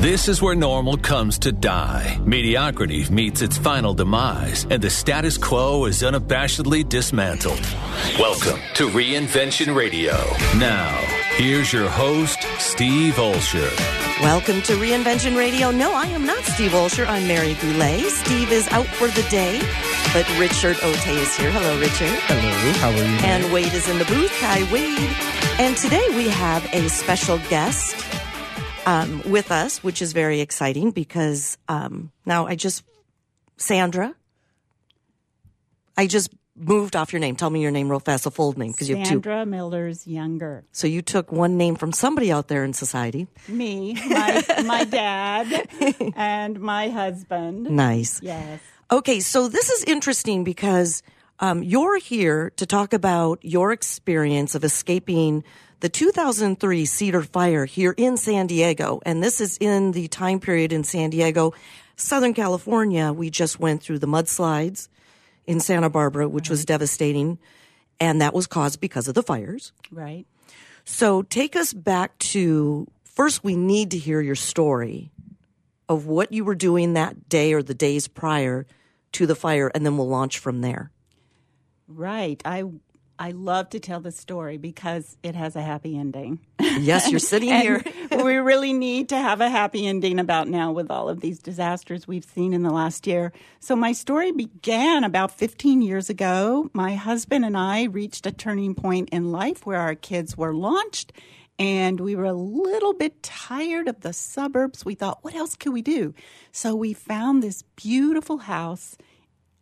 This is where normal comes to die. Mediocrity meets its final demise, and the status quo is unabashedly dismantled. Welcome to Reinvention Radio. Now, here's your host, Steve Olsher. Welcome to Reinvention Radio. No, I am not Steve Olsher. I'm Mary Goulet. Steve is out for the day, but Richard Ote is here. Hello, Richard. Hello, how are you? And Wade is in the booth. Hi, Wade. And today we have a special guest um, with us, which is very exciting because um, now I just, Sandra, I just moved off your name. Tell me your name real fast, a full name, because you have two. Sandra Millers Younger. So you took one name from somebody out there in society. Me, my, my dad, and my husband. Nice. Yes. Okay, so this is interesting because um, you're here to talk about your experience of escaping the 2003 Cedar Fire here in San Diego. And this is in the time period in San Diego, Southern California. We just went through the mudslides in Santa Barbara, which was devastating. And that was caused because of the fires. Right. So take us back to first, we need to hear your story of what you were doing that day or the days prior to the fire, and then we'll launch from there. Right. I I love to tell the story because it has a happy ending. Yes, you're sitting here. we really need to have a happy ending about now with all of these disasters we've seen in the last year. So my story began about 15 years ago. My husband and I reached a turning point in life where our kids were launched and we were a little bit tired of the suburbs. We thought, what else could we do? So we found this beautiful house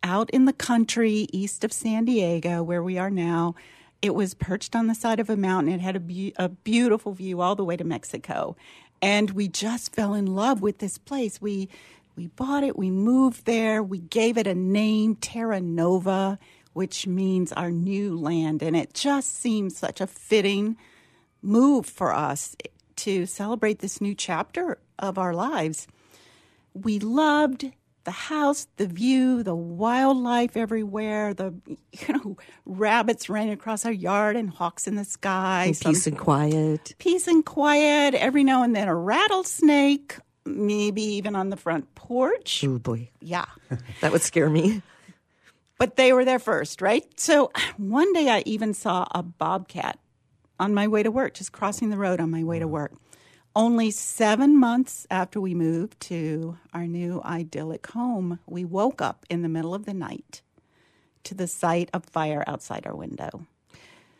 out in the country east of San Diego, where we are now. It was perched on the side of a mountain. It had a, be- a beautiful view all the way to Mexico. And we just fell in love with this place. We we bought it, we moved there, we gave it a name, Terra Nova, which means our new land. And it just seemed such a fitting move for us to celebrate this new chapter of our lives. We loved the house, the view, the wildlife everywhere, the you know rabbits running across our yard and hawks in the sky, And peace and quiet. peace and quiet. Every now and then a rattlesnake, maybe even on the front porch. Oh boy, Yeah. that would scare me. But they were there first, right? So one day I even saw a bobcat on my way to work, just crossing the road on my way to work. Only seven months after we moved to our new idyllic home, we woke up in the middle of the night to the sight of fire outside our window.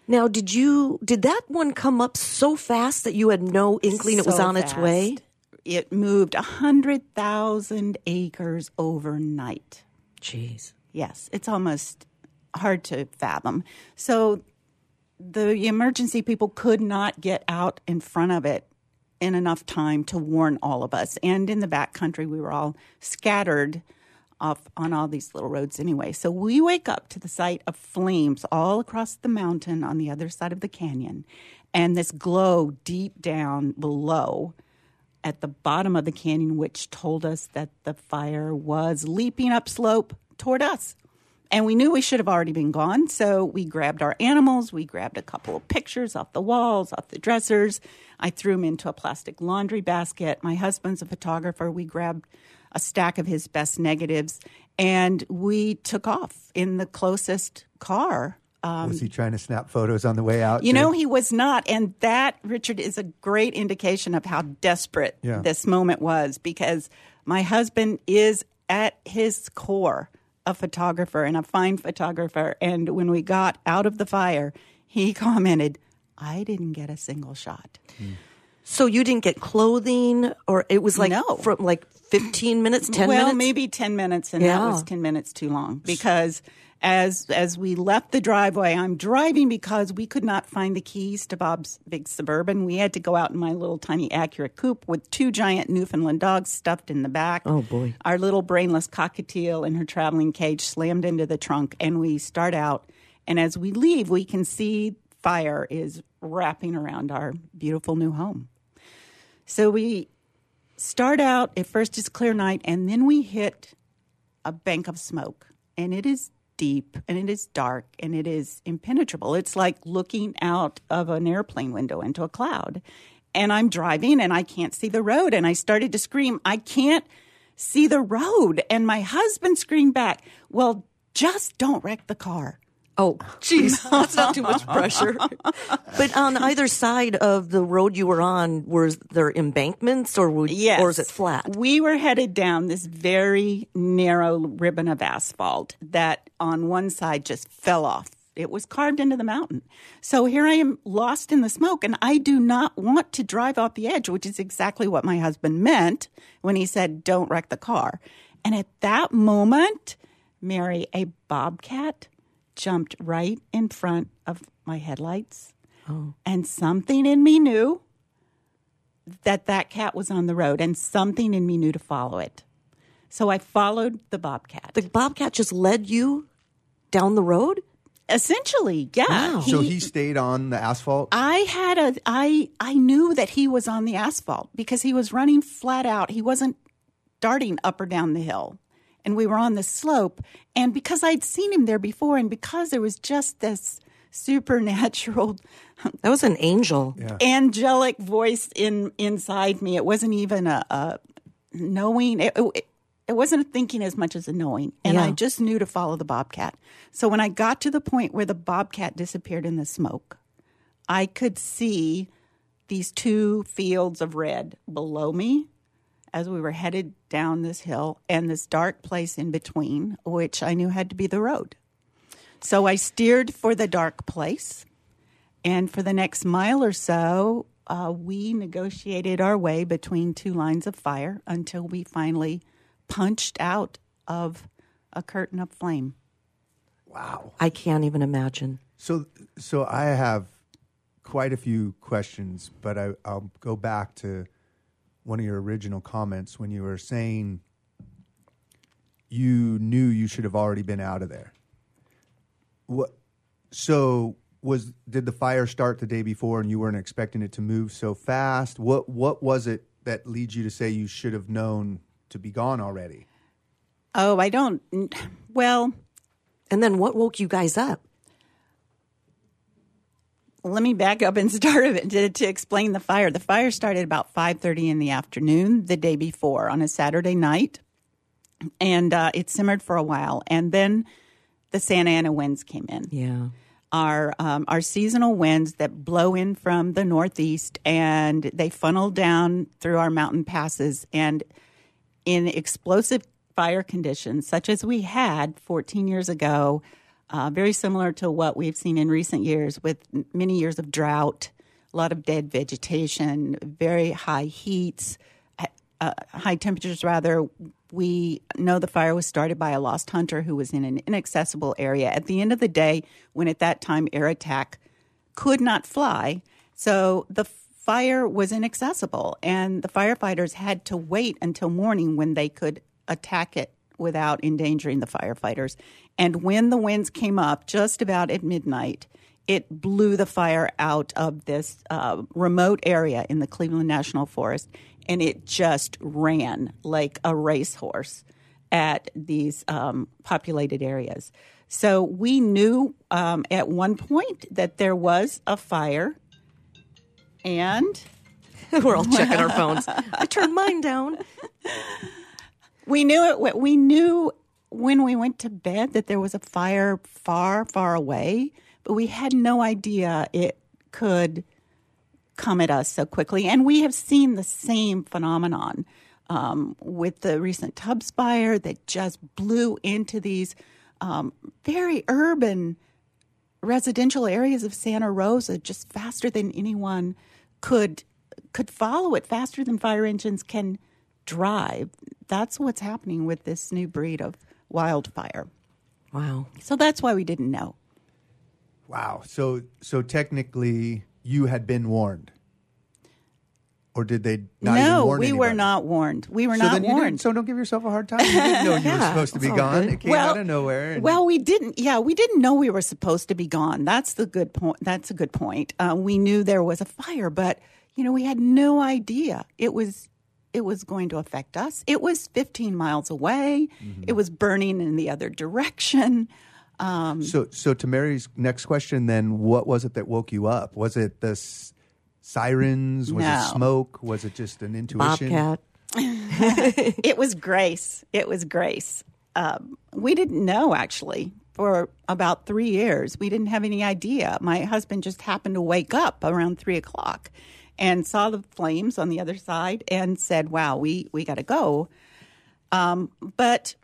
Now, did you did that one come up so fast that you had no inkling it was So on its way? It moved a 100,000 acres overnight. Jeez. Yes, it's almost hard to fathom. So the emergency people could not get out in front of it in enough time to warn all of us. And in the back country, we were all scattered off on all these little roads anyway. So we wake up to the sight of flames all across the mountain on the other side of the canyon and this glow deep down below at the bottom of the canyon, which told us that the fire was leaping up slope toward us. And we knew we should have already been gone. So we grabbed our animals. We grabbed a couple of pictures off the walls, off the dressers. I threw them into a plastic laundry basket. My husband's a photographer. We grabbed a stack of his best negatives and we took off in the closest car. Um, was he trying to snap photos on the way out? You too? know, he was not. And that, Richard, is a great indication of how desperate Yeah. this moment was because my husband is at his core a photographer and a fine photographer. And when we got out of the fire, he commented, I didn't get a single shot. So you didn't get clothing, or it was like No. from like fifteen minutes, ten well, minutes. maybe 10 minutes, and Yeah. that was 10 minutes too long because as as we left the driveway, I'm driving because we could not find the keys to Bob's big suburban. We had to go out in my little tiny Acura coupe with two giant Newfoundland dogs stuffed in the back. Oh, boy. Our little brainless cockatiel in her traveling cage slammed into the trunk, and we start out. And as we leave, we can see fire is wrapping around our beautiful new home. So we start out at first it's clear night and then we hit a bank of smoke and it is deep and it is dark and it is impenetrable it's like looking out of an airplane window into a cloud and I'm driving and I can't see the road. And I started to scream, I can't see the road. And my husband screamed back, Well, just don't wreck the car. Oh, jeez, that's not too much pressure. but on either side of the road you were on, were there embankments or would, Yes. or is it flat? We were headed down this very narrow ribbon of asphalt that on one side just fell off. It was carved into the mountain. So here I am lost in the smoke, and I do not want to drive off the edge, which is exactly what my husband meant when he said, Don't wreck the car. And at that moment, Mary, a bobcat jumped right in front of my headlights. Oh. And something in me knew that that cat was on the road and something in me knew to follow it. So I followed the bobcat. The bobcat just led you down the road? Essentially, yeah. Wow. So he stayed on the asphalt. I had a I I knew that he was on the asphalt because he was running flat out. He wasn't darting up or down the hill. And we were on the slope and because I'd seen him there before and because there was just this supernatural That was an angel. angelic voice in inside me. It wasn't even a, a knowing. It, it, it wasn't a thinking as much as a knowing, and I just knew to follow the bobcat. So when I got to the point where the bobcat disappeared in the smoke, I could see these two fields of red below me as we were headed down this hill, and this dark place in between, which I knew had to be the road. So I steered for the dark place. And for the next mile or so, uh, we negotiated our way between two lines of fire until we finally punched out of a curtain of flame. Wow. I can't even imagine. So, so I have quite a few questions, but I, I'll go back to one of your original comments when you were saying you knew you should have already been out of there. What? So was did the fire start the day before and you weren't expecting it to move so fast? What What was it that leads you to say you should have known to be gone already? Oh, I don't. Well, And then what woke you guys up? Let me back up and start it to, to explain the fire. The fire started about five thirty in the afternoon the day before on a Saturday night, and uh, it simmered for a while, and then the Santa Ana winds came in. Yeah. Our um, are seasonal winds that blow in from the northeast and they funnel down through our mountain passes and in explosive fire conditions such as we had 14 years ago uh, very similar to what we've seen in recent years with many years of drought a lot of dead vegetation very high heats uh, high temperatures rather. We know the fire was started by a lost hunter who was in an inaccessible area. At the end of the day when at that time air attack could not fly so the fire was inaccessible and the firefighters had to wait until morning when they could attack it without endangering the firefighters and when the winds came up just about at midnight it blew the fire out of this uh, remote area in the Cleveland National Forest, and it just ran like a racehorse at these um, populated areas. So we knew um, at one point that there was a fire, and We're all checking our phones. I turned mine down. we knew it. We knew when we went to bed that there was a fire far, far away, but we had no idea it could come at us so quickly. And we have seen the same phenomenon um, with the recent Tubbs fire that just blew into these um, very urban residential areas of Santa Rosa just faster than anyone could could follow it faster than fire engines can drive. That's what's happening with this new breed of wildfire. Wow. So that's why we didn't know. Wow. So so technically you had been warned. Or did they not even no, warn we were not warned. We were so not then you didn't- warned. so don't give yourself a hard time. You didn't know you were supposed to be gone. good. It came out of nowhere. and- Well, we didn't. Yeah, we didn't know we were supposed to be gone. That's the good point. That's a good point. Uh, we knew there was a fire, but you know, we had no idea it was it was going to affect us. It was 15 miles away. Mm-hmm. It was burning in the other direction. So, so to Mary's next question, then, what was it that woke you up? Was it the s- sirens? Was No. it smoke? Was it just an intuition? Bobcat. it was grace. It was grace. Um, we didn't know actually for about three years. We didn't have any idea. My husband just happened to wake up around three o'clock and saw the flames on the other side and said, "Wow, we we got to go." Um, but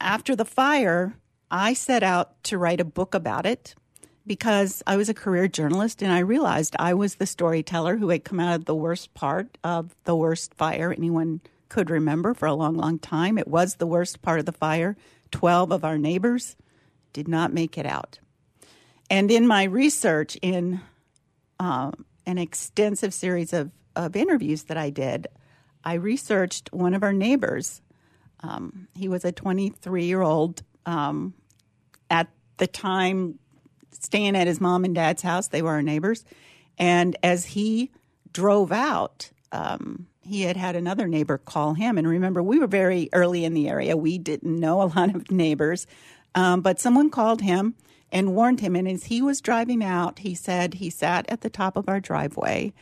after the fire, I set out to write a book about it because I was a career journalist and I realized I was the storyteller who had come out of the worst part of the worst fire anyone could remember for a long, long time. It was the worst part of the fire. 12 of our neighbors did not make it out. And in my research, in um, an extensive series of, of interviews that I did, I researched one of our neighbors. Um, he was a 23 year old um, at the time staying at his mom and dad's house. They were our neighbors. And as he drove out, um, he had had another neighbor call him. And remember, we were very early in the area. We didn't know a lot of neighbors. Um, but someone called him and warned him. And as he was driving out, he said he sat at the top of our driveway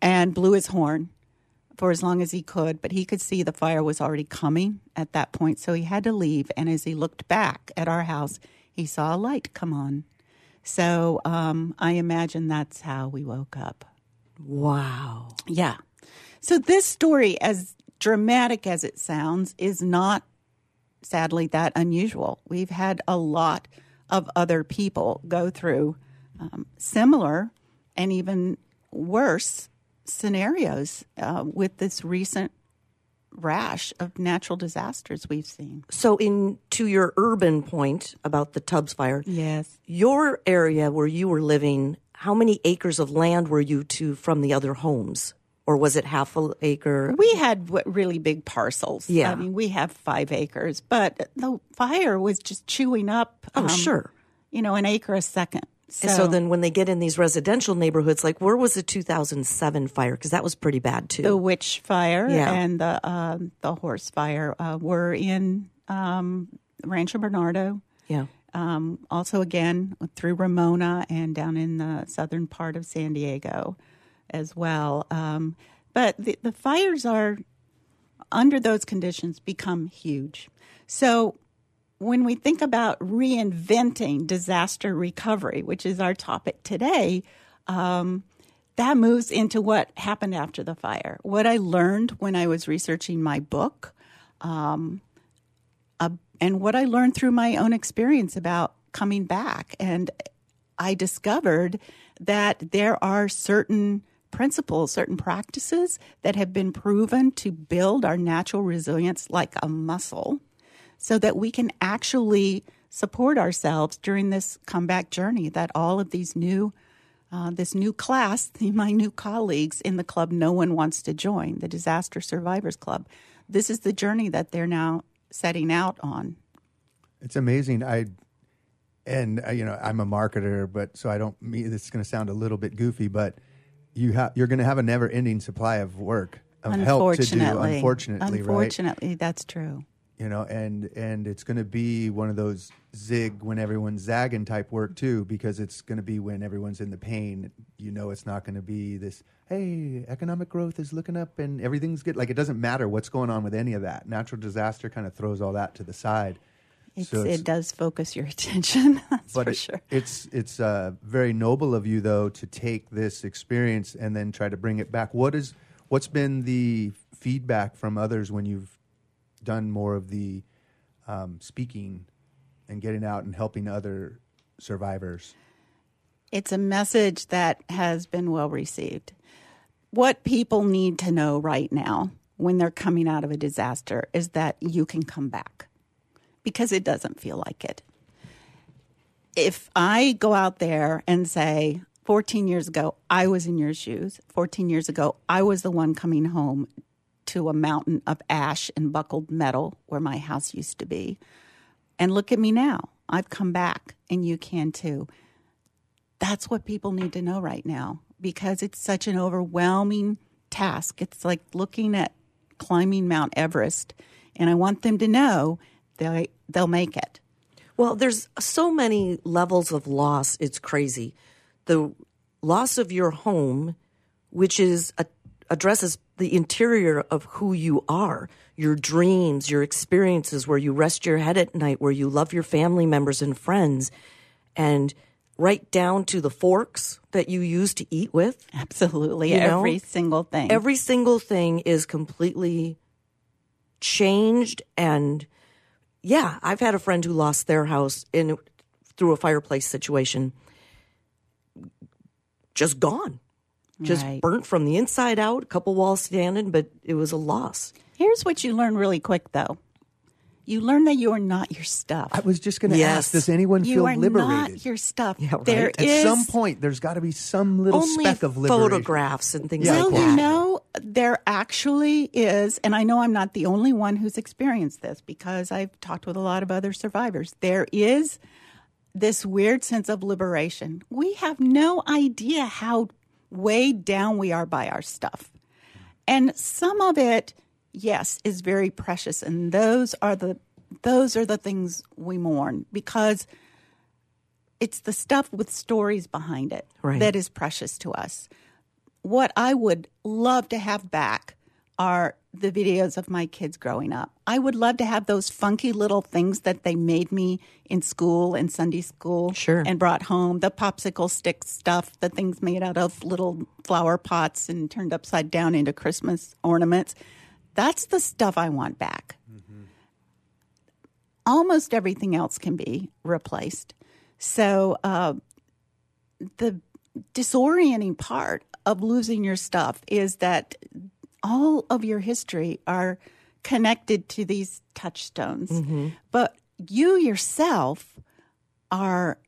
and blew his horn for as long as he could. But he could see the fire was already coming at that point. So he had to leave. And as he looked back at our house, he saw a light come on. So um, I imagine that's how we woke up. Wow. Yeah. So this story, as dramatic as it sounds, is not sadly that unusual. We've had a lot of other people go through um, similar and even worse scenarios uh, with this recent rash of natural disasters we've seen. So, in to your urban point about the Tubbs fire, Yes. your area where you were living, how many acres of land were you to from the other homes, or was it half an acre? We had really big parcels. Yeah. I mean, we have five acres, but the fire was just chewing up. um, Oh, sure. You know, an acre a second. So, so then, when they get in these residential neighborhoods, like where was the 2007 fire? Because that was pretty bad too. the witch fire Yeah. and the um, the Harris fire uh, were in um, Rancho Bernardo. yeah. Um, also, again through Ramona and down in the southern part of San Diego, as well. Um, but the, the fires are under those conditions become huge. So when we think about reinventing disaster recovery, which is our topic today, um, that moves into what happened after the fire. What I learned when I was researching my book, um, uh, and what I learned through my own experience about coming back. And I discovered that there are certain principles, certain practices that have been proven to build our natural resilience like a muscle so that we can actually support ourselves during this comeback journey that all of these new uh, this new class my new colleagues in the club no one wants to join the disaster survivors club this is the journey that they're now setting out on It's amazing. I and uh, you know I'm a marketer, but so I don't. Me, this is going to sound a little bit goofy, but you have you're going to have a never-ending supply of work of help to do. unfortunately Unfortunately, right? unfortunately that's true You know, and and it's going to be one of those zig when everyone's zagging type work too, because it's going to be when everyone's in the pain. You know, it's not going to be this. Hey, economic growth is looking up and everything's good. Like it doesn't matter what's going on with any of that. Natural disaster kind of throws all that to the side. It's, So it does focus your attention that's but for it- sure it's it's uh, very noble of you though to take this experience and then try to bring it back. What is what's been the feedback from others when you've done more of the um, speaking and getting out and helping other survivors? It's a message that has been well received. What people need to know right now when they're coming out of a disaster is that you can come back because it doesn't feel like it. If I go out there and say, 14 years ago, I was in your shoes. 14 years ago, I was the one coming home to a mountain of ash and buckled metal where my house used to be. And look at me now. I've come back, and you can too that's what people need to know right now because it's such an overwhelming task. It's like looking at climbing Mount Everest, and I want them to know they they'll make it. Well, there's so many levels of loss. It's crazy. The loss of your home which is a, addresses the interior of who you are, your dreams, your experiences, where you rest your head at night, where you love your family members and friends, and right down to the forks that you use to eat with. Absolutely. You know? Every single thing. Every single thing is completely changed and yeah, I've had a friend who lost their house in through a fireplace situation. Just gone. Just Right. burnt from the inside out, a couple walls standing, but it was a loss. Here's what you learn really quick, though. You learn that you are not your stuff. I was just going to Yes. ask: Does anyone you feel liberated? You are not your stuff. Yeah, right. There At is- some point, there's got to be some little speck of liberation. photographs and things Yeah, like of Well, that. you know, there actually is, and I know I'm not the only one who's experienced this because I've talked with a lot of other survivors. There is this weird sense of liberation. We have no idea how weighed down we are by our stuff. And some of it, yes, is very precious. And those are the those are the things we mourn because it's the stuff with stories behind it Right. that is precious to us what I would love to have back are the videos of my kids growing up. I would love to have those funky little things that they made me in school and Sunday school Sure. and brought home the popsicle stick stuff, the things made out of little flower pots and turned upside down into Christmas ornaments. That's the stuff I want back. Almost everything else can be replaced. So, uh, the disorienting part of losing your stuff is that all of your history are connected to these touchstones. But you yourself are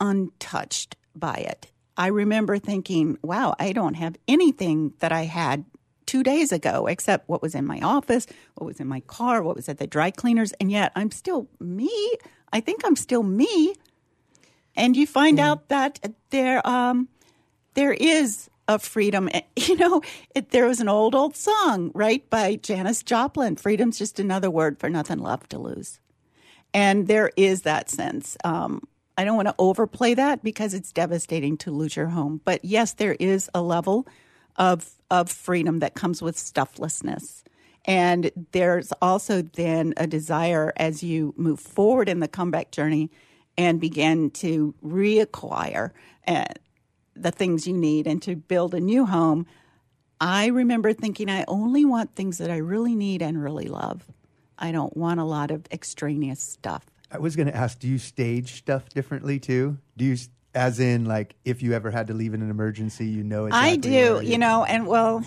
untouched by it. I remember thinking, wow, I don't have anything that I had two days ago except what was in my office, what was in my car, what was at the dry cleaners, and yet I'm still me. I think I'm still me. And you find out that there, um, there is a freedom. You know, it, there was an old, old song, right, by Janis Joplin. Freedom's just another word for nothing left to lose. And there is that sense. Um, I don't want to overplay that because it's devastating to lose your home. But yes, there is a level of of freedom that comes with stufflessness. And there's also then a desire as you move forward in the comeback journey and begin to reacquire uh, the things you need and to build a new home. I remember thinking, I only want things that I really need and really love. I don't want a lot of extraneous stuff. I was going to ask: Do you stage stuff differently too? Do you, as in, like, if you ever had to leave in an emergency, you know exactly I do, where you know, and well,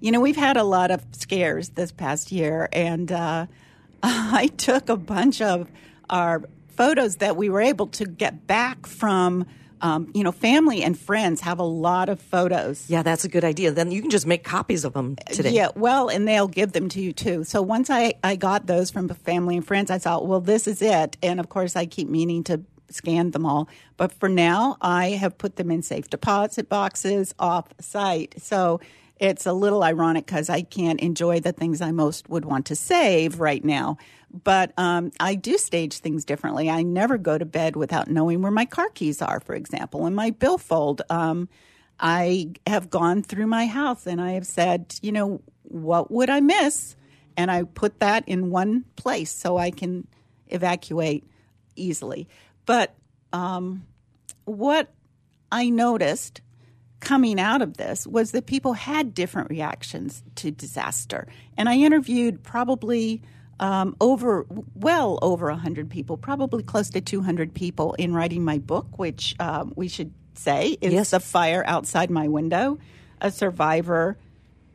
you know, we've had a lot of scares this past year, and uh, I took a bunch of our photos that we were able to get back from, um, you know, family and friends have a lot of photos. Yeah, that's a good idea. Then you can just make copies of them today. Yeah, well, and they'll give them to you too. So once I, I got those from family and friends, I thought, well, this is it. And of course, I keep meaning to scan them all. But for now, I have put them in safe deposit boxes off site. So it's a little ironic because I can't enjoy the things I most would want to save right now. But um, I do stage things differently. I never go to bed without knowing where my car keys are, for example, and my billfold. Um, I have gone through my house and I have said, you know, what would I miss? And I put that in one place so I can evacuate easily. But um, what I noticed coming out of this was that people had different reactions to disaster. And I interviewed probably um, over, well over 100 people, probably close to 200 people in writing my book, which um, we should say is Yes. The Fire Outside My Window. A survivor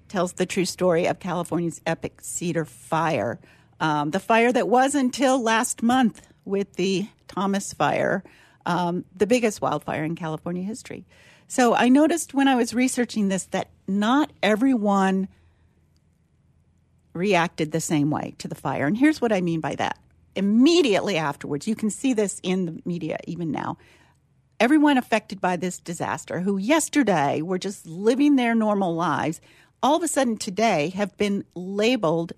tells the true story of California's epic Cedar Fire. Um, the fire that was until last month with the Thomas Fire, um, the biggest wildfire in California history. So I noticed when I was researching this that not everyone reacted the same way to the fire. And here's what I mean by that. Immediately afterwards, you can see this in the media even now. Everyone affected by this disaster, who yesterday were just living their normal lives, all of a sudden today have been labeled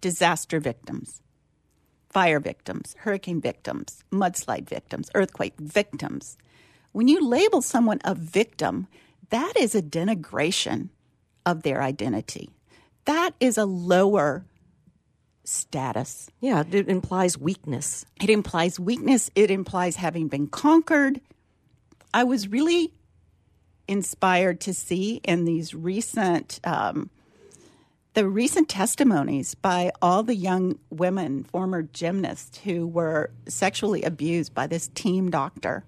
disaster victims, fire victims, hurricane victims, mudslide victims, earthquake victims. When you label someone a victim, that is a denigration of their identity. That is a lower status. Yeah, it implies weakness. It implies weakness. It implies having been conquered. I was really inspired to see in these recent um, the recent testimonies by all the young women, former gymnasts, who were sexually abused by this team doctor.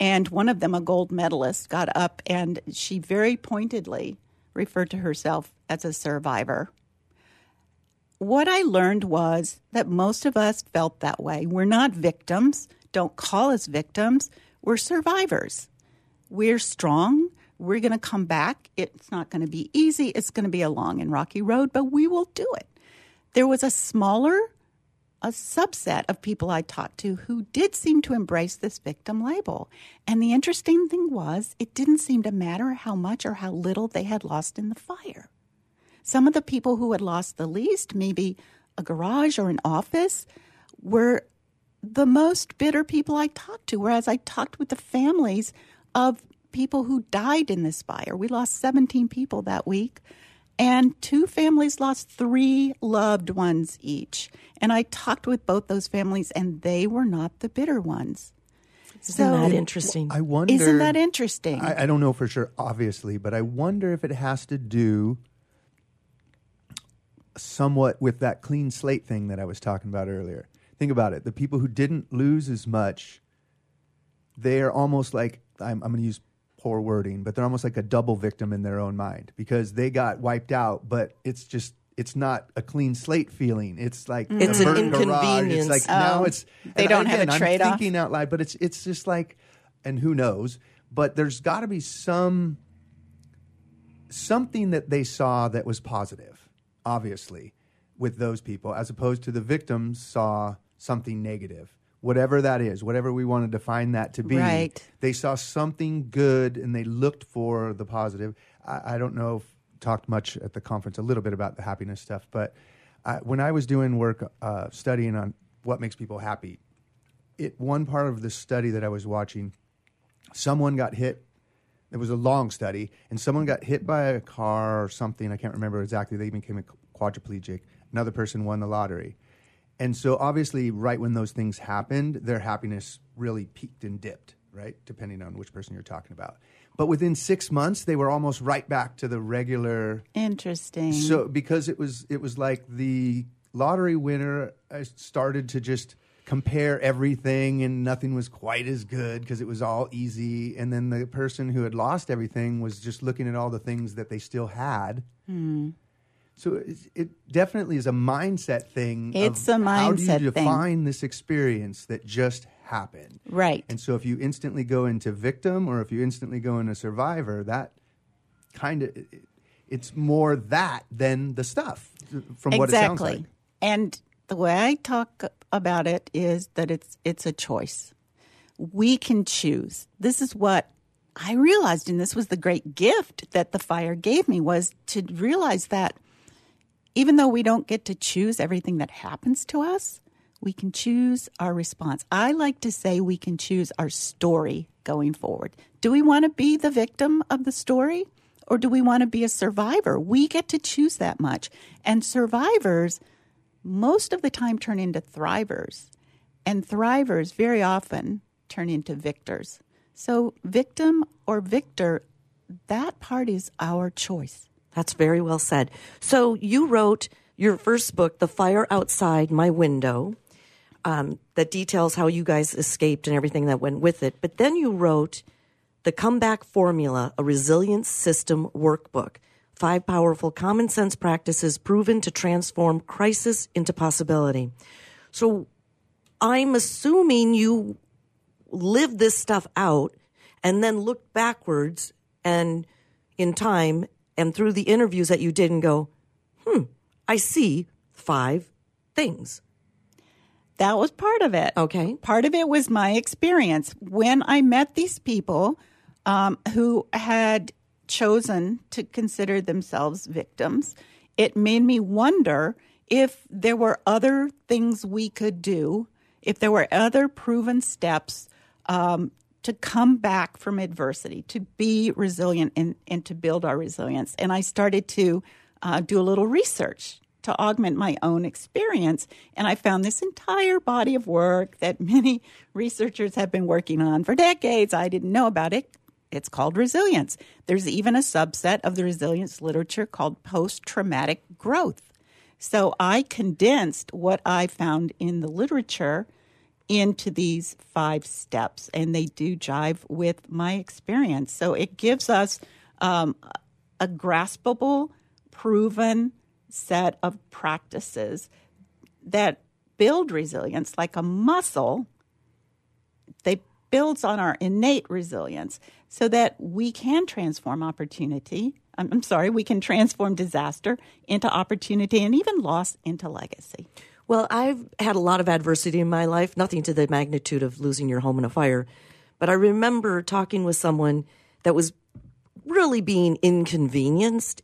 And one of them, a gold medalist, got up and she very pointedly referred to herself as a survivor. What I learned was that most of us felt that way. We're not victims. Don't call us victims. We're survivors. We're strong. We're going to come back. It's not going to be easy. It's going to be a long and rocky road, but we will do it. There was a smaller, a subset of people I talked to who did seem to embrace this victim label. And the interesting thing was, it didn't seem to matter how much or how little they had lost in the fire. Some of the people who had lost the least, maybe a garage or an office, were the most bitter people I talked to. Whereas I talked with the families of people who died in this fire. We lost 17 people that week, and two families lost three loved ones each. And I talked with both those families, and they were not the bitter ones. Isn't so, that interesting? I wonder. Isn't that interesting? I, I don't know for sure, obviously, but I wonder if it has to do somewhat with that clean slate thing that I was talking about earlier. Think about it. The people who didn't lose as much, they're almost like I'm, I'm going to use poor wording, but they're almost like a double victim in their own mind because they got wiped out, but it's just it's not a clean slate feeling. It's like mm. it's an inconvenience. It's like oh, now it's they don't again, have a trade off. I'm thinking out loud, but it's it's just like, and who knows? But there's got to be some something that they saw that was positive obviously, with those people, as opposed to the victims saw something negative. Whatever that is, whatever we want to define that to be, right. they saw something good and they looked for the positive. I, I don't know if talked much at the conference a little bit about the happiness stuff, but I, when I was doing work uh, studying on what makes people happy, it one part of the study that I was watching, someone got hit it was a long study, and someone got hit by a car or something. I can't remember exactly. They became a quadriplegic. Another person won the lottery. And so, obviously, right when those things happened, their happiness really peaked and dipped, right? Depending on which person you're talking about. But within six months, they were almost right back to the regular. Interesting. So, because it was, it was like the lottery winner uh, started to just compare everything and nothing was quite as good because it was all easy and then the person who had lost everything was just looking at all the things that they still had mm. So it, it, definitely is a mindset thing it's a mindset how do you define thing. this experience that just happened right and so if you instantly go into victim or if you instantly go into survivor that kind of it, it's more that than the stuff from exactly. what it sounds like and the way I talk about it is that it's it's a choice. We can choose. This is what I realized, and this was the great gift that the fire gave me was to realize that even though we don't get to choose everything that happens to us, we can choose our response. I like to say we can choose our story going forward. Do we want to be the victim of the story or do we want to be a survivor? We get to choose that much. And survivors most of the time turn into thrivers, and thrivers very often turn into victors. So, victim or victor, that part is our choice. That's very well said. So, you wrote your first book, The Fire Outside My Window, um, that details how you guys escaped and everything that went with it. But then you wrote The Comeback Formula, a Resilience System Workbook five powerful common sense practices proven to transform crisis into possibility. So I'm assuming you lived this stuff out and then looked backwards and in time and through the interviews that you did and go, hmm, I see five things. That was part of it. Okay. Part of it was my experience. When I met these people um, who had chosen to consider themselves victims, it made me wonder if there were other things we could do, if there were other proven steps um, to come back from adversity, to be resilient, and, and to build our resilience. And I started to uh, do a little research to augment my own experience. And I found this entire body of work that many researchers have been working on for decades. I didn't know about it. It's called resilience. There's even a subset of the resilience literature called post traumatic growth. So I condensed what I found in the literature into these five steps, and they do jive with my experience. So it gives us um, a graspable, proven set of practices that build resilience like a muscle. They builds on our innate resilience so that we can transform opportunity. I'm, I'm sorry, we can transform disaster into opportunity and even loss into legacy. Well, I've had a lot of adversity in my life, nothing to the magnitude of losing your home in a fire. But I remember talking with someone that was really being inconvenienced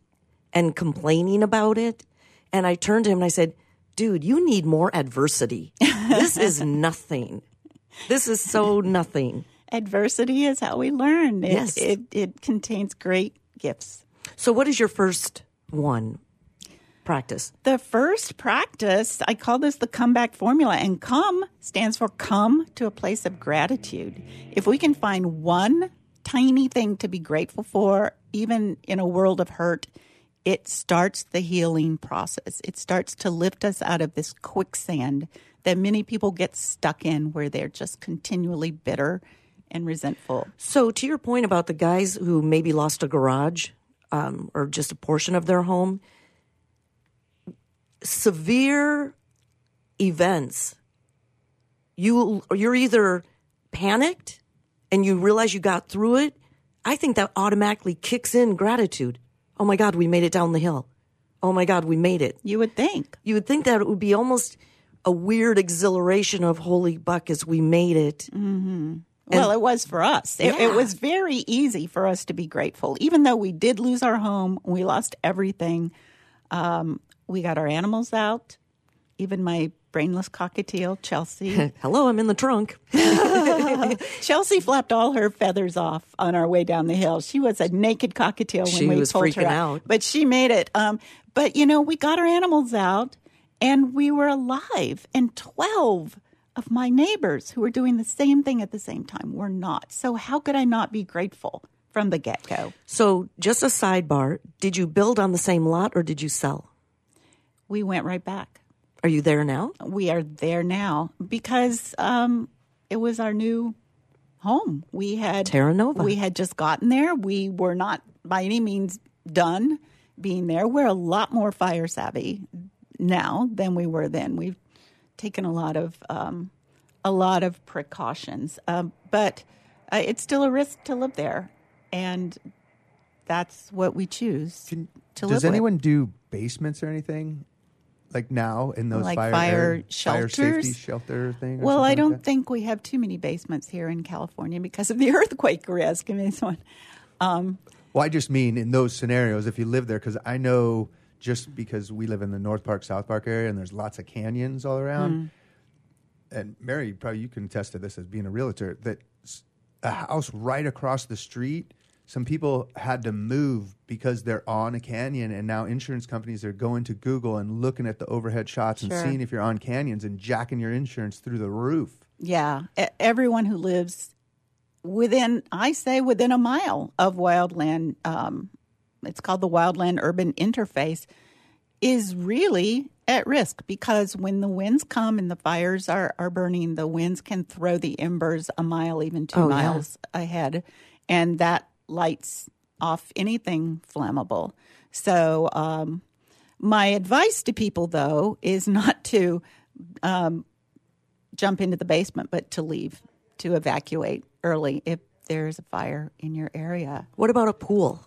and complaining about it. And I turned to him and I said, Dude, you need more adversity. This is nothing. This is so nothing. Adversity is how we learn. It, Yes. it, it contains great gifts. So, what is your first one practice? The first practice, I call this the comeback formula, and come stands for come to a place of gratitude. If we can find one tiny thing to be grateful for, even in a world of hurt, it starts the healing process. It starts to lift us out of this quicksand that many people get stuck in where they're just continually bitter and resentful. So, to your point about the guys who maybe lost a garage um, or just a portion of their home, severe events, you you're either panicked and you realize you got through it. I think that automatically kicks in gratitude. Oh my God, we made it down the hill. Oh my God, we made it. You would think. You would think that it would be almost a weird exhilaration of holy buck as we made it. Well, it was for us. It, it was very easy for us to be grateful, even though we did lose our home. We lost everything. Um, we got our animals out. Even my brainless cockatiel, Chelsea. Hello, I'm in the trunk. Chelsea flapped all her feathers off on our way down the hill. She was a naked cockatiel when She we was pulled freaking her out. but she made it. Um, but you know, we got our animals out, and we were alive. And twelve of my neighbors who were doing the same thing at the same time were not. So how could I not be grateful from the get go? So, just a sidebar did you build on the same lot or did you sell? We went right back. Are you there now? we are there now because um, it was our new home. We had Terra Nova. We had just gotten there. We were not by any means done being there. We're a lot more fire savvy now than we were then. We've taken a lot of um, a lot of precautions, um, but uh, it's still a risk to live there, and that's what we choose to live Does with. anyone do basements or anything? Like now in those Like fire, fire area- fire safety shelter thing? or Well, I don't that? think we have too many basements here in California because of the earthquake risk. I mean, this one. Um, well, I just mean in those scenarios, if you live there, because I know just because we live in the North Park, South Park area, and there's lots of canyons all around. Mm. And Mary, probably you can attest to this as being a realtor, that a house right across the street, some people had to move because they're on a canyon, and now insurance companies are going to Google and looking at the overhead shots and seeing if you're on canyons and jacking your insurance through the roof. Yeah, everyone who lives within, I say, within a mile of wildland, um, it's called the wildland urban interface, is really at risk because when the winds come and the fires are, are burning, the winds can throw the embers a mile, even two Oh, yeah. miles ahead, and that lights off anything flammable. So, um, my advice to people, though, is not to um, jump into the basement, but to leave, to evacuate early if there's a fire in your area. What about a pool?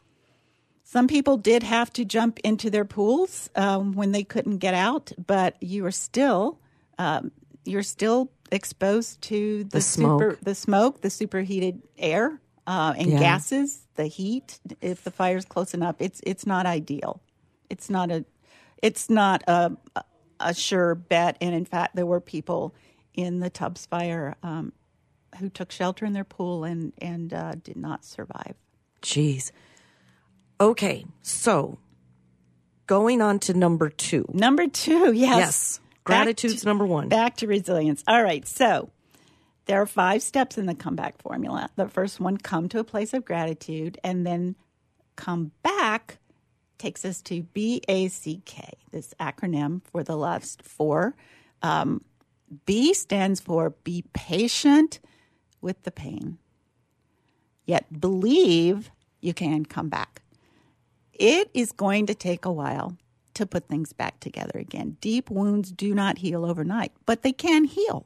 Some people did have to jump into their pools um, when they couldn't get out, but you are still um, you're still exposed to the, The smoke. super the smoke, the superheated air, uh, and Yeah. gases, the heat. If the fire's close enough, it's it's not ideal. It's not a it's not a, a sure bet. And in fact, there were people in the Tubbs fire um, who took shelter in their pool and and uh, did not survive. Jeez. Okay, so going on to number two. Number two, yes, Yes. Gratitude's to- number one. Back to resilience. All right, so there are five steps in the comeback formula. The first one, come to a place of gratitude, and then come back takes us to BACK, this acronym for the last four. Um, B stands for be patient with the pain, yet believe you can come back. It is going to take a while to put things back together again. Deep wounds do not heal overnight, but they can heal.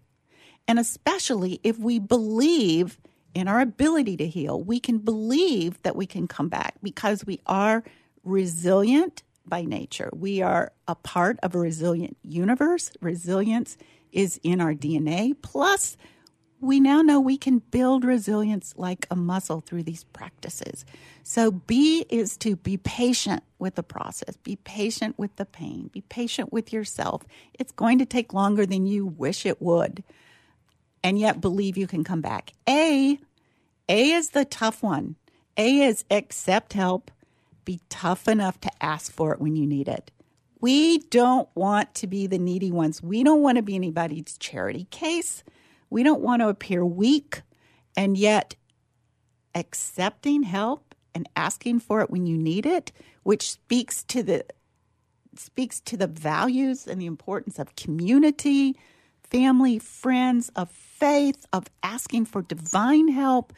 And especially if we believe in our ability to heal, we can believe that we can come back because we are resilient by nature. We are a part of a resilient universe. Resilience is in our DNA. Plus, we now know we can build resilience like a muscle through these practices. So, B is to be patient with the process, be patient with the pain, be patient with yourself. It's going to take longer than you wish it would, and yet believe you can come back. A, A is the tough one. A is accept help, be tough enough to ask for it when you need it. We don't want to be the needy ones. We don't want to be anybody's charity case. We don't want to appear weak. And yet, accepting help and asking for it when you need it, which speaks to the speaks to the values and the importance of community, family, friends, of faith, of asking for divine help.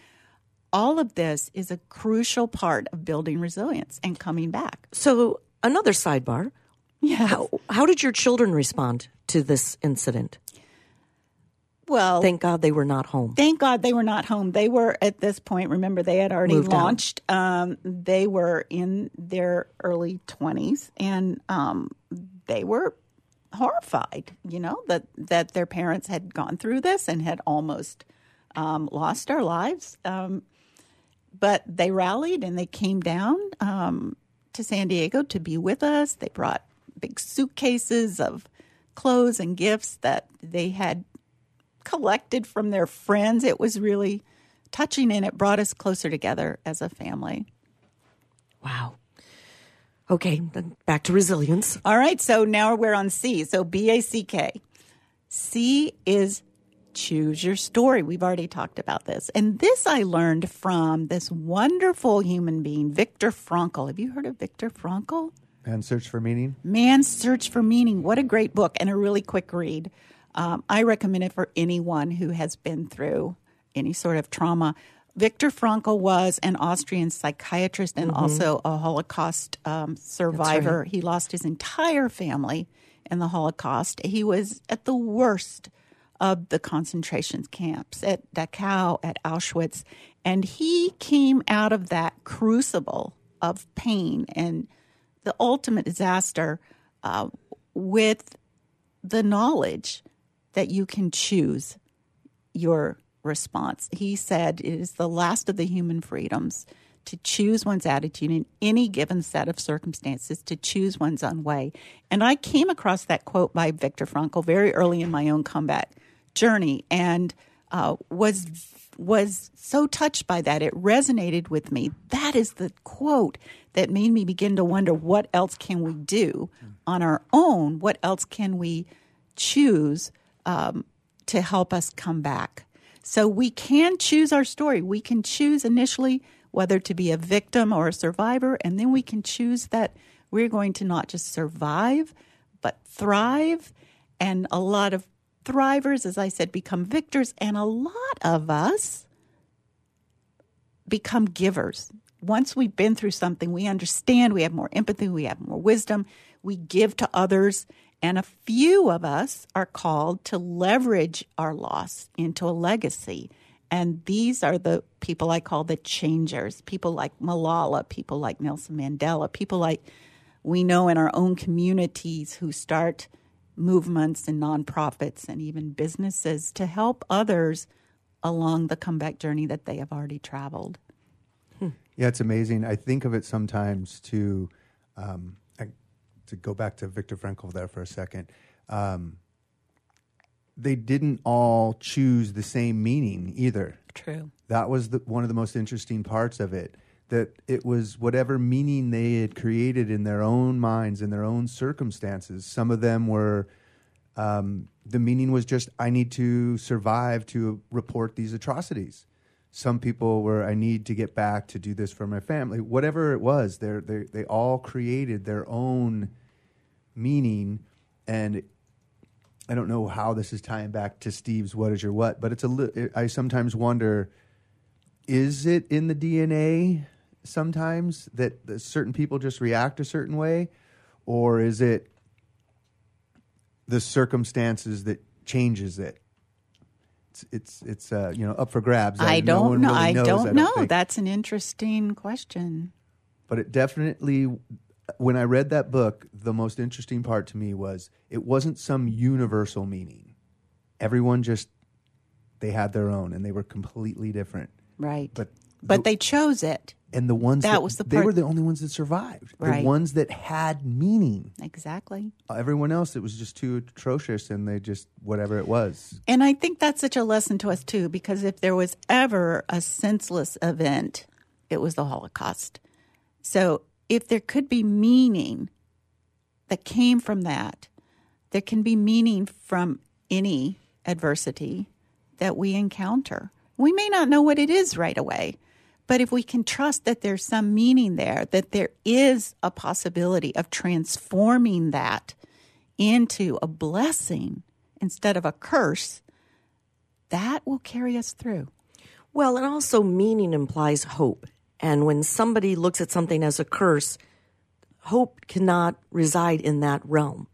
All of this is a crucial part of building resilience and coming back. So, another sidebar. Yeah. How, how did your children respond to this incident? Well, Thank God they were not home. thank God they were not home. They were at this point. Remember, they had already Moved launched. Um, they were in their early twenties, and um, they were horrified. You know that that their parents had gone through this and had almost um, lost our lives. Um, but they rallied and they came down um, to San Diego to be with us. They brought big suitcases of clothes and gifts that they had collected from their friends. It was really touching and it brought us closer together as a family. Wow. Okay, then back to resilience. All right, so now we're on C. So B A C K. C is choose your story. We've already talked about this. And this I learned from this wonderful human being, Viktor Frankl. Have you heard of Viktor Frankl? And search for meaning. Man's Search for Meaning. What a great book and a really quick read. Um, I recommend it for anyone who has been through any sort of trauma. Viktor Frankl was an Austrian psychiatrist and also a Holocaust um, survivor. He lost his entire family in the Holocaust. He was at the worst of the concentration camps at Dachau, at Auschwitz. And he came out of that crucible of pain and the ultimate disaster uh, with the knowledge that you can choose your response. He said it is the last of the human freedoms to choose one's attitude in any given set of circumstances, to choose one's own way. And I came across that quote by Viktor Frankl very early in my own combat journey and uh, was was so touched by that it resonated with me that is the quote that made me begin to wonder what else can we do on our own what else can we choose um, to help us come back so we can choose our story we can choose initially whether to be a victim or a survivor and then we can choose that we're going to not just survive but thrive and a lot of thrivers as i said become victors and a lot of us become givers. Once we've been through something, we understand, we have more empathy, we have more wisdom, we give to others. And a few of us are called to leverage our loss into a legacy. And these are the people I call the changers people like Malala, people like Nelson Mandela, people like we know in our own communities who start movements and nonprofits and even businesses to help others along the comeback journey that they have already traveled. Yeah, it's amazing. I think of it sometimes to um, to go back to Viktor Frankl there for a second. Um, they didn't all choose the same meaning either. True. That was the, one of the most interesting parts of it. That it was whatever meaning they had created in their own minds, in their own circumstances. Some of them were, um, the meaning was just, I need to survive to report these atrocities. Some people were, I need to get back to do this for my family. Whatever it was, they they all created their own meaning. And I don't know how this is tying back to Steve's "What is your what," but it's a. Li- I sometimes wonder: is it in the DNA sometimes that, certain people just react a certain way, or is it the circumstances that changes it? It's it's, it's uh, you know up for grabs. I no don't one know. really I don't I know. think. That's an interesting question. but it definitely when i read that book the most interesting part to me was it wasn't some universal meaning everyone just they had their own and they were completely different Right. But but the- they chose it. and the ones That that, was the they were the only ones that survived Right. the ones that had meaning Exactly. everyone else it was just too atrocious and they just whatever it was And I think that's such a lesson to us too, because if there was ever a senseless event, it was the Holocaust. So if there could be meaning that came from that, there can be meaning from any adversity that we encounter. We may not know what it is right away, but if we can trust that there's some meaning there, that there is a possibility of transforming that into a blessing instead of a curse, that will carry us through. Well, and also meaning implies hope. And when somebody looks at something as a curse, hope cannot reside in that realm.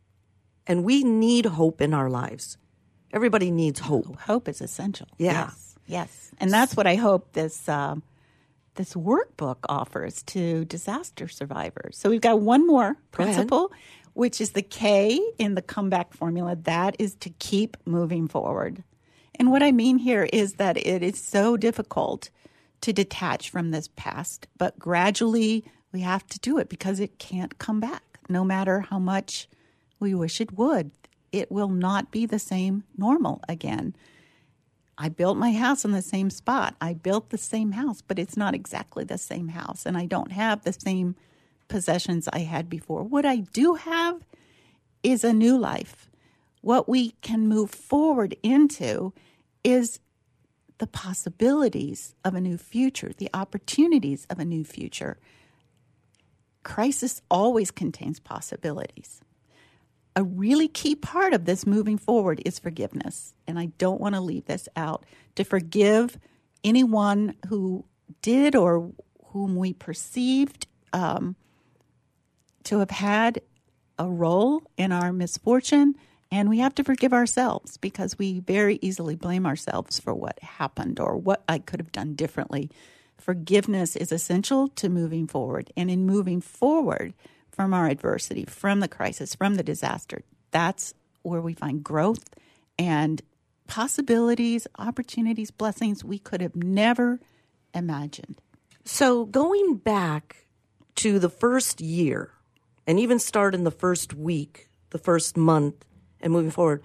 And we need hope in our lives. Everybody needs hope. Hope is essential. Yeah. Yes. Yes. And that's what I hope this um, this workbook offers to disaster survivors. So we've got one more principle, which is the K in the comeback formula. That is to keep moving forward. And what I mean here is that it is so difficult to detach from this past, but gradually we have to do it because it can't come back, no matter how much we wish it would. It will not be the same normal again. I built my house in the same spot. I built the same house, but it's not exactly the same house. And I don't have the same possessions I had before. What I do have is a new life. What we can move forward into is the possibilities of a new future, the opportunities of a new future. Crisis always contains possibilities a really key part of this moving forward is forgiveness. And I don't want to leave this out. To forgive anyone who did or whom we perceived um, to have had a role in our misfortune. And we have to forgive ourselves because we very easily blame ourselves for what happened or what I could have done differently. Forgiveness is essential to moving forward. And in moving forward, from our adversity, from the crisis, from the disaster. That's where we find growth and possibilities, opportunities, blessings we could have never imagined. So going back to the first year and even start in the first week, the first month, and moving forward,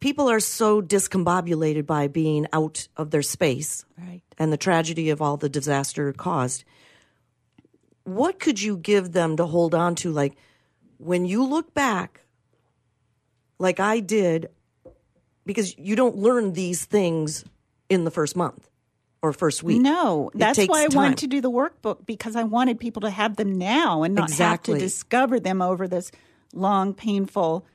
people are so discombobulated by being out of their space Right. and the tragedy of all the disaster caused. What could you give them to hold on to? Like when you look back, like I did, because you don't learn these things in the first month or first week. No, It that's why I time. wanted to do the workbook because I wanted people to have them now and not Exactly. have to discover them over this long, painful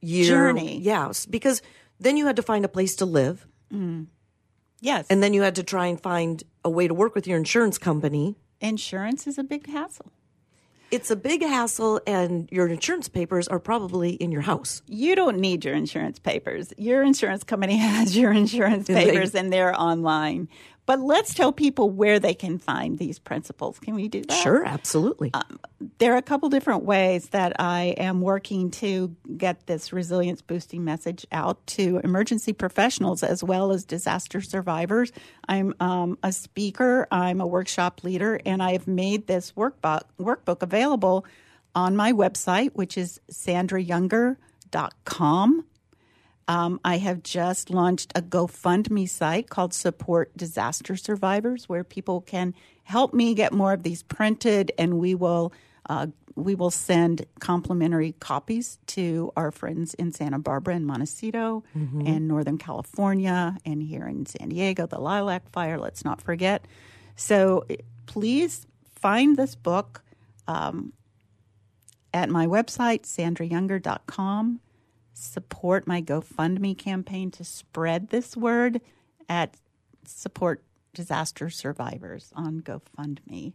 year. journey. Yes, because then you had to find a place to live, mm. yes. and then you had to try and find a way to work with your insurance company. insurance is a big hassle. It's a big hassle, and your insurance papers are probably in your house. You don't need your insurance papers. Your insurance company has your insurance papers and they're online. But let's tell people where they can find these principles. Can we do that? Sure, absolutely. There are a couple different ways that I am working to get this resilience boosting message out to emergency professionals as well as disaster survivors. I'm um, a speaker, I'm a workshop leader, and I have made this workbook, workbook available on my website, which is sandrayounger.com. Um, I have just launched a GoFundMe site called Support Disaster Survivors, where people can help me get more of these printed, and we will uh, we will send complimentary copies to our friends in Santa Barbara and Montecito Mm-hmm. and Northern California and here in San Diego, the Lilac Fire, let's not forget. So eh, please find this book um, at my website, sandrayounger.com. Support my GoFundMe campaign to spread this word at Support Disaster Survivors on GoFundMe.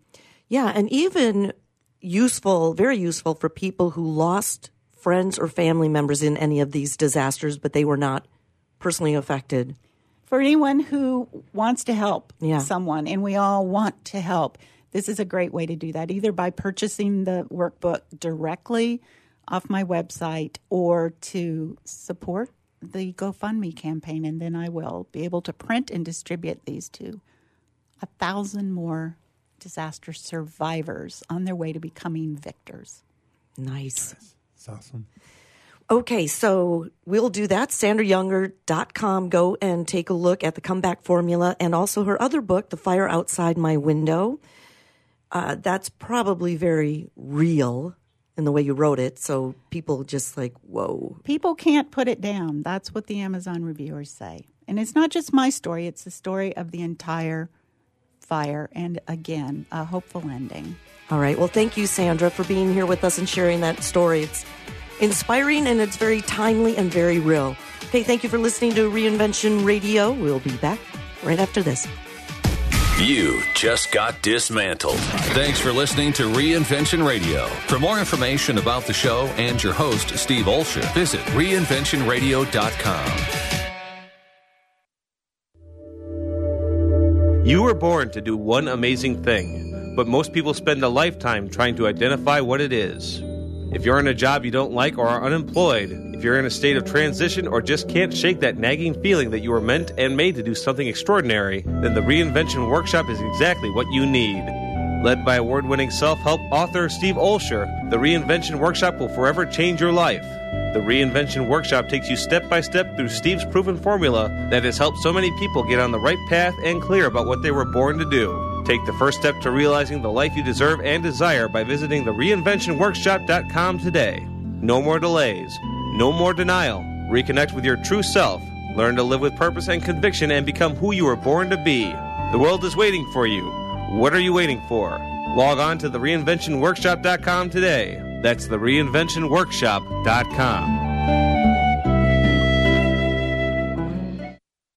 Yeah, and even useful, very useful for people who lost friends or family members in any of these disasters, but they were not personally affected. for anyone who wants to help Yeah. someone, and we all want to help, this is a great way to do that, either by purchasing the workbook directly off my website or to support the GoFundMe campaign. And then I will be able to print and distribute these to a thousand more disaster survivors on their way to becoming victors. Nice. It's awesome. Okay, so we'll do that. SandraYounger.com. Go and take a look at the comeback formula and also her other book, The Fire Outside My Window. Uh, that's probably very real in the way you wrote it. So people just like, whoa. people can't put it down. That's what the Amazon reviewers say. And it's not just my story, it's the story of the entire fire. And again, a hopeful ending. All right. Well, thank you, Sandra, for being here with us and sharing that story. It's inspiring and it's very timely and very real. Okay, thank you for listening to Reinvention Radio. We'll be back right after this. You just got dismantled. Thanks for listening to Reinvention Radio. For more information about the show and your host, Steve Olsher, visit reinventionradio.com. You were born to do one amazing thing, but most people spend a lifetime trying to identify what it is. If you're in a job you don't like or are unemployed, if you're in a state of transition or just can't shake that nagging feeling that you were meant and made to do something extraordinary, then the Reinvention Workshop is exactly what you need. Led by award winning self help author Steve Olsher, the Reinvention Workshop will forever change your life. The Reinvention Workshop takes you step by step through Steve's proven formula that has helped so many people get on the right path and clear about what they were born to do. Take the first step to realizing the life you deserve and desire by visiting the reinventionworkshop.com today. No more delays, no more denial. Reconnect with your true self. Learn to live with purpose and conviction and become who you were born to be. The world is waiting for you. What are you waiting for? Log on to the reinventionworkshop.com today. That's the reinventionworkshop.com.